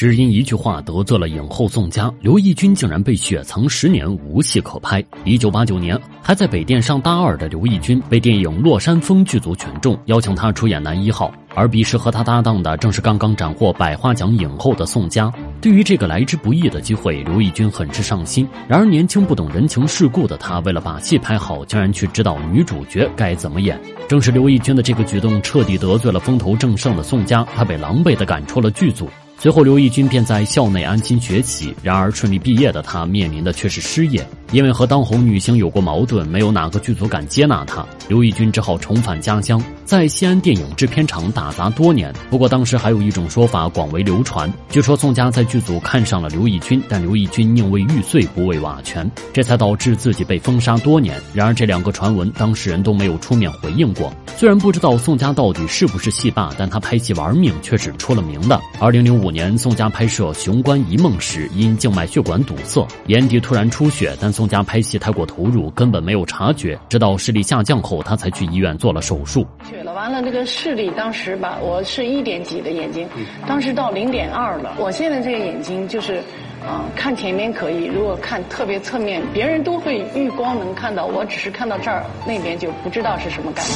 只因一句话得罪了影后宋佳，刘奕君竟然被雪藏十年，无戏可拍。一九八九年，还在北电上大二的刘奕君被电影《落山风》剧组选中，邀请他出演男一号。而彼时和他搭档的正是刚刚斩获百花奖影后的宋佳。对于这个来之不易的机会，刘奕君很是上心。然而年轻不懂人情世故的他，为了把戏拍好，竟然去指导女主角该怎么演。正是刘奕君的这个举动，彻底得罪了风头正盛的宋佳，他被狼狈的赶出了剧组。随后，刘奕君便在校内安心学习。然而，顺利毕业的他面临的却是失业。因为和当红女星有过矛盾，没有哪个剧组敢接纳他，刘奕君只好重返家乡，在西安电影制片厂打杂多年。不过，当时还有一种说法广为流传，据说宋佳在剧组看上了刘奕君，但刘奕君宁为玉碎不为瓦全，这才导致自己被封杀多年。然而，这两个传闻当事人都没有出面回应过。虽然不知道宋佳到底是不是戏霸，但他拍戏玩命却是出了名的。二零零五年，宋佳拍摄《雄关一梦》时，因静脉血管堵塞，眼底突然出血，但宋佳拍戏太过投入，根本没有察觉。直到视力下降后，他才去医院做了手术。去了，完了，那个视力当时吧，我是一点几的眼睛，当时到零点二了。我现在这个眼睛就是，啊，看前面可以，如果看特别侧面，别人都会余光能看到，我只是看到这儿，那边就不知道是什么感觉。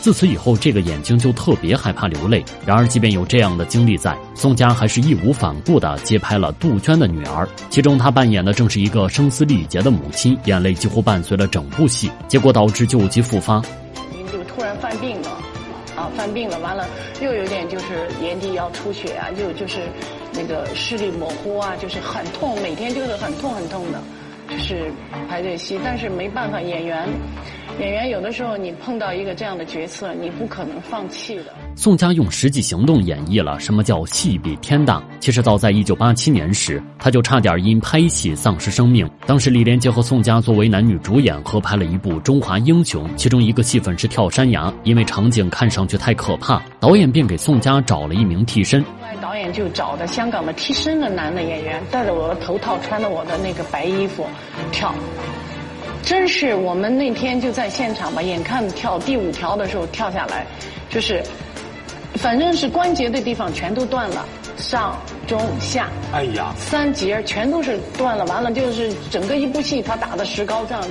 自此以后，这个眼睛就特别害怕流泪。然而，即便有这样的经历在，宋佳还是义无反顾地接拍了杜鹃的女儿。其中，她扮演的正是一个声嘶力竭的母亲，眼泪几乎伴随了整部戏，结果导致旧疾复发。您就突然犯病犯病了，完了又有点就是眼底要出血啊，又就是那个视力模糊啊，就是很痛，每天就是很痛很痛的，就是排队戏。但是没办法，演员。演员有的时候，你碰到一个这样的角色，你不可能放弃的。宋佳用实际行动演绎了什么叫戏比天大。其实早在一九八七年时，他就差点因拍戏丧失生命。当时李连杰和宋佳作为男女主演合拍了一部《中华英雄》，其中一个戏份是跳山崖，因为场景看上去太可怕，导演便给宋佳找了一名替身。后来导演就找的香港的替身的男的演员，戴着我的头套，穿着我的那个白衣服跳。真是我们那天就在现场吧，眼看跳第五条的时候跳下来，就是，反正是关节的地方全都断了，上中下，哎呀，三节全都是断了，完了就是整个一部戏他打的石膏这样。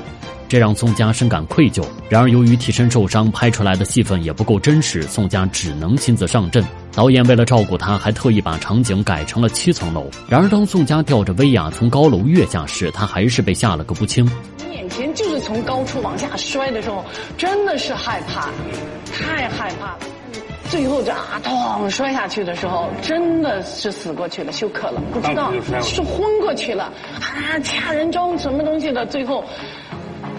这让宋佳深感愧疚。然而由于替身受伤，拍出来的戏份也不够真实，宋佳只能亲自上阵。导演为了照顾他，还特意把场景改成了七层楼。然而当宋佳吊着威亚从高楼跃下时，他还是被吓了个不轻。眼前就是从高处往下摔的时候，真的是害怕，太害怕了。最后这啊，咚摔下去的时候，真的是死过去了，休克了，不知道是昏过去了啊，掐人中什么东西的，最后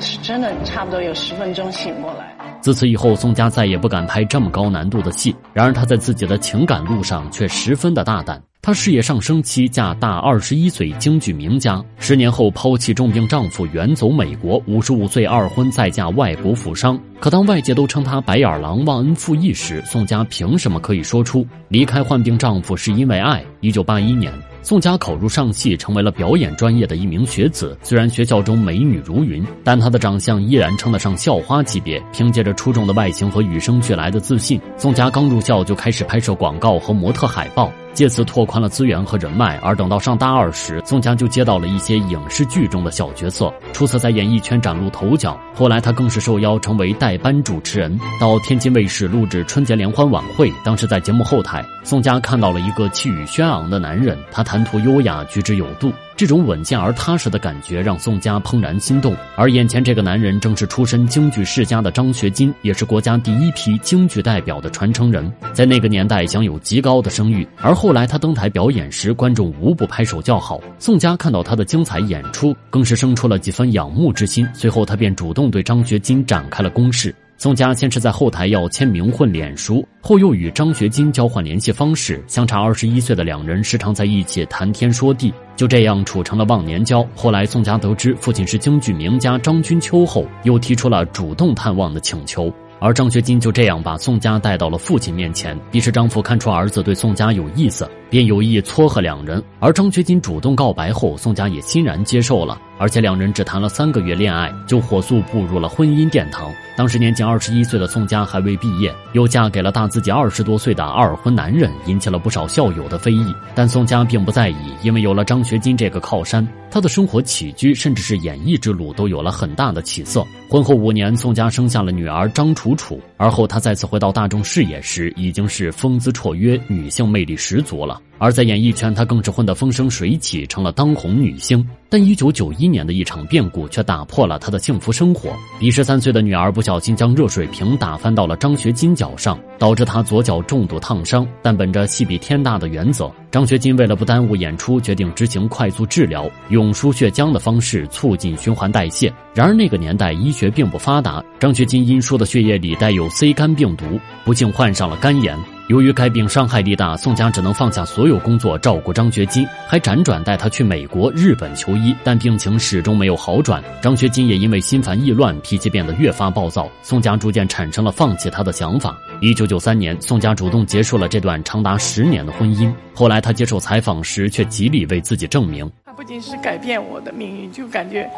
是真的差不多有十分钟醒过来。自此以后，宋佳再也不敢拍这么高难度的戏。然而她在自己的情感路上却十分的大胆。她事业上升期，嫁大二十一岁京剧名家。十年后，抛弃重病丈夫，远走美国。五十五岁二婚，再嫁外国富商。可当外界都称她白眼狼、忘恩负义时，宋佳凭什么可以说出离开患病丈夫是因为爱？一九八一年，宋佳考入上戏，成为了表演专业的一名学子。虽然学校中美女如云，但她的长相依然称得上校花级别。凭借着出众的外形和与生俱来的自信，宋佳刚入校就开始拍摄广告和模特海报。借此拓宽了资源和人脉，而等到上大二时，宋佳就接到了一些影视剧中的小角色，初次在演艺圈崭露头角。后来，他更是受邀成为代班主持人，到天津卫视录制春节联欢晚会。当时在节目后台，宋佳看到了一个气宇轩昂的男人，他谈吐优雅，举止有度。这种稳健而踏实的感觉让宋佳怦然心动，而眼前这个男人正是出身京剧世家的张学金，也是国家第一批京剧代表的传承人，在那个年代享有极高的声誉。而后来他登台表演时，观众无不拍手叫好。宋佳看到他的精彩演出，更是生出了几分仰慕之心。随后他便主动对张学金展开了攻势。宋佳先是在后台要签名混脸熟，后又与张学金交换联系方式。相差二十一岁的两人时常在一起谈天说地，就这样处成了忘年交。后来宋佳得知父亲是京剧名家张君秋后，又提出了主动探望的请求。而张学金就这样把宋佳带到了父亲面前。彼时张父看出儿子对宋佳有意思，便有意撮合两人。而张学金主动告白后，宋佳也欣然接受了。而且两人只谈了三个月恋爱，就火速步入了婚姻殿堂。当时年仅二十一岁的宋佳还未毕业，又嫁给了大自己二十多岁的二婚男人，引起了不少校友的非议。但宋佳并不在意，因为有了张学金这个靠山，她的生活起居甚至是演艺之路都有了很大的起色。婚后五年，宋佳生下了女儿张楚楚。而后她再次回到大众视野时，已经是风姿绰约、女性魅力十足了。而在演艺圈，她更是混得风生水起，成了当红女星。但一九九一年的一场变故却打破了她的幸福生活。比十三岁的女儿不小心将热水瓶打翻到了张学金脚上，导致他左脚重度烫伤。但本着戏比天大的原则，张学金为了不耽误演出，决定执行快速治疗，用输血浆的方式促进循环代谢。然而那个年代医学并不发达，张学金因输的血液里带有 C 肝病毒，不幸患上了肝炎。由于该病伤害力大，宋佳只能放下所有工作照顾张学金，还辗转带他去美国、日本求医，但病情始终没有好转。张学金也因为心烦意乱，脾气变得越发暴躁，宋佳逐渐产生了放弃他的想法。一九九三年，宋佳主动结束了这段长达十年的婚姻。后来他接受采访时，却极力为自己证明：他不仅是改变我的命运，就感觉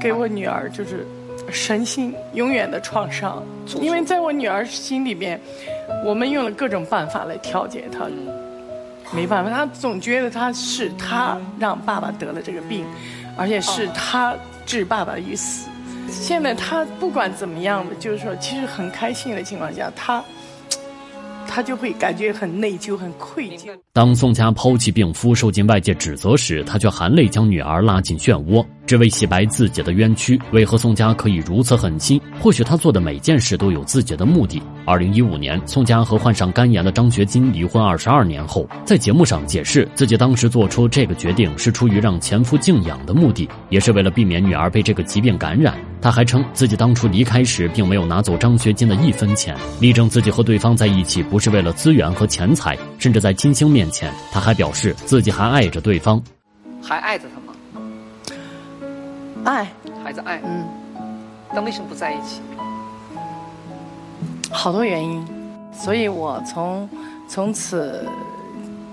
给我女儿就是身心永远的创伤，因为在我女儿心里边。我们用了各种办法来调节他，没办法，他总觉得他是他让爸爸得了这个病，而且是他置爸爸于死。现在他不管怎么样的，就是说，其实很开心的情况下，他。他就会感觉很内疚、很愧疚。当宋佳抛弃病夫、受尽外界指责时，他却含泪将女儿拉进漩涡，只为洗白自己的冤屈。为何宋佳可以如此狠心？或许他做的每件事都有自己的目的。二零一五年，宋佳和患上肝炎的张学金离婚二十二年后，在节目上解释自己当时做出这个决定是出于让前夫静养的目的，也是为了避免女儿被这个疾病感染。他还称自己当初离开时并没有拿走张学金的一分钱，力证自己和对方在一起不是为了资源和钱财。甚至在金星面前，他还表示自己还爱着对方，还爱着他们？爱，还在爱。嗯，但为什么不在一起？好多原因，所以我从从此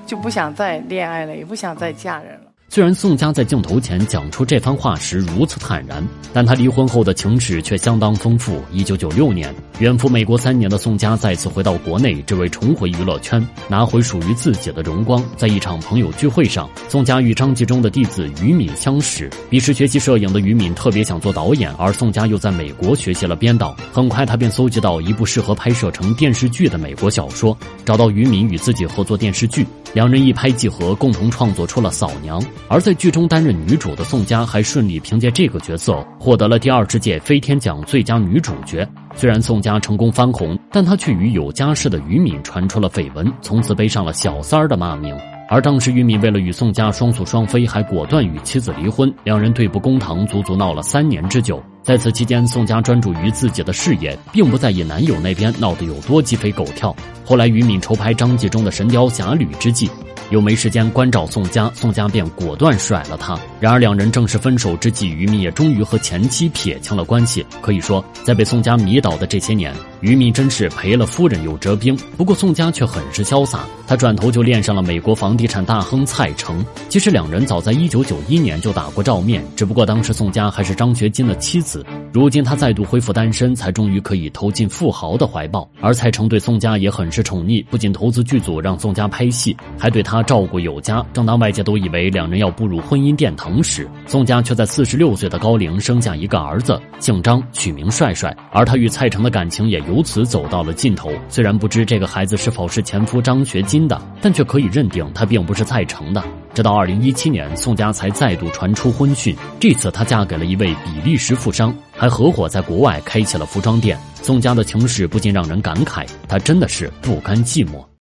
就不想再恋爱了，也不想再嫁人了。虽然宋佳在镜头前讲出这番话时如此坦然，但她离婚后的情史却相当丰富。一九九六年，远赴美国三年的宋佳再次回到国内，只为重回娱乐圈，拿回属于自己的荣光。在一场朋友聚会上，宋佳与张纪中的弟子于敏相识。彼时学习摄影的于敏特别想做导演，而宋佳又在美国学习了编导。很快，他便搜集到一部适合拍摄成电视剧的美国小说，找到于敏与自己合作电视剧。两人一拍即合，共同创作出了《嫂娘》。而在剧中担任女主的宋佳，还顺利凭借这个角色获得了第二十届飞天奖最佳女主角。虽然宋佳成功翻红，但她却与有家室的于敏传出了绯闻，从此背上了小三儿的骂名。而当时于敏为了与宋佳双宿双飞，还果断与妻子离婚，两人对簿公堂，足足闹了三年之久。在此期间，宋佳专注于自己的事业，并不在意男友那边闹得有多鸡飞狗跳。后来，于敏筹拍张纪中的《神雕侠侣》之际。又没时间关照宋佳，宋佳便果断甩了他。然而两人正式分手之际，于敏也终于和前妻撇清了关系。可以说，在被宋佳迷倒的这些年，于敏真是赔了夫人又折兵。不过宋佳却很是潇洒，他转头就恋上了美国房地产大亨蔡成。其实两人早在一九九一年就打过照面，只不过当时宋佳还是张学金的妻子。如今他再度恢复单身，才终于可以投进富豪的怀抱。而蔡成对宋佳也很是宠溺，不仅投资剧组让宋佳拍戏，还对他照顾有加。正当外界都以为两人要步入婚姻殿堂时，宋佳却在四十六岁的高龄生下一个儿子，姓张，取名帅帅。而他与蔡成的感情也由此走到了尽头。虽然不知这个孩子是否是前夫张学金的，但却可以认定他并不是蔡成的。直到二零一七年，宋佳才再度传出婚讯。这次她嫁给了一位比利时富商，还合伙在国外开起了服装店。宋佳的情史不禁让人感慨，她真的是不甘寂寞。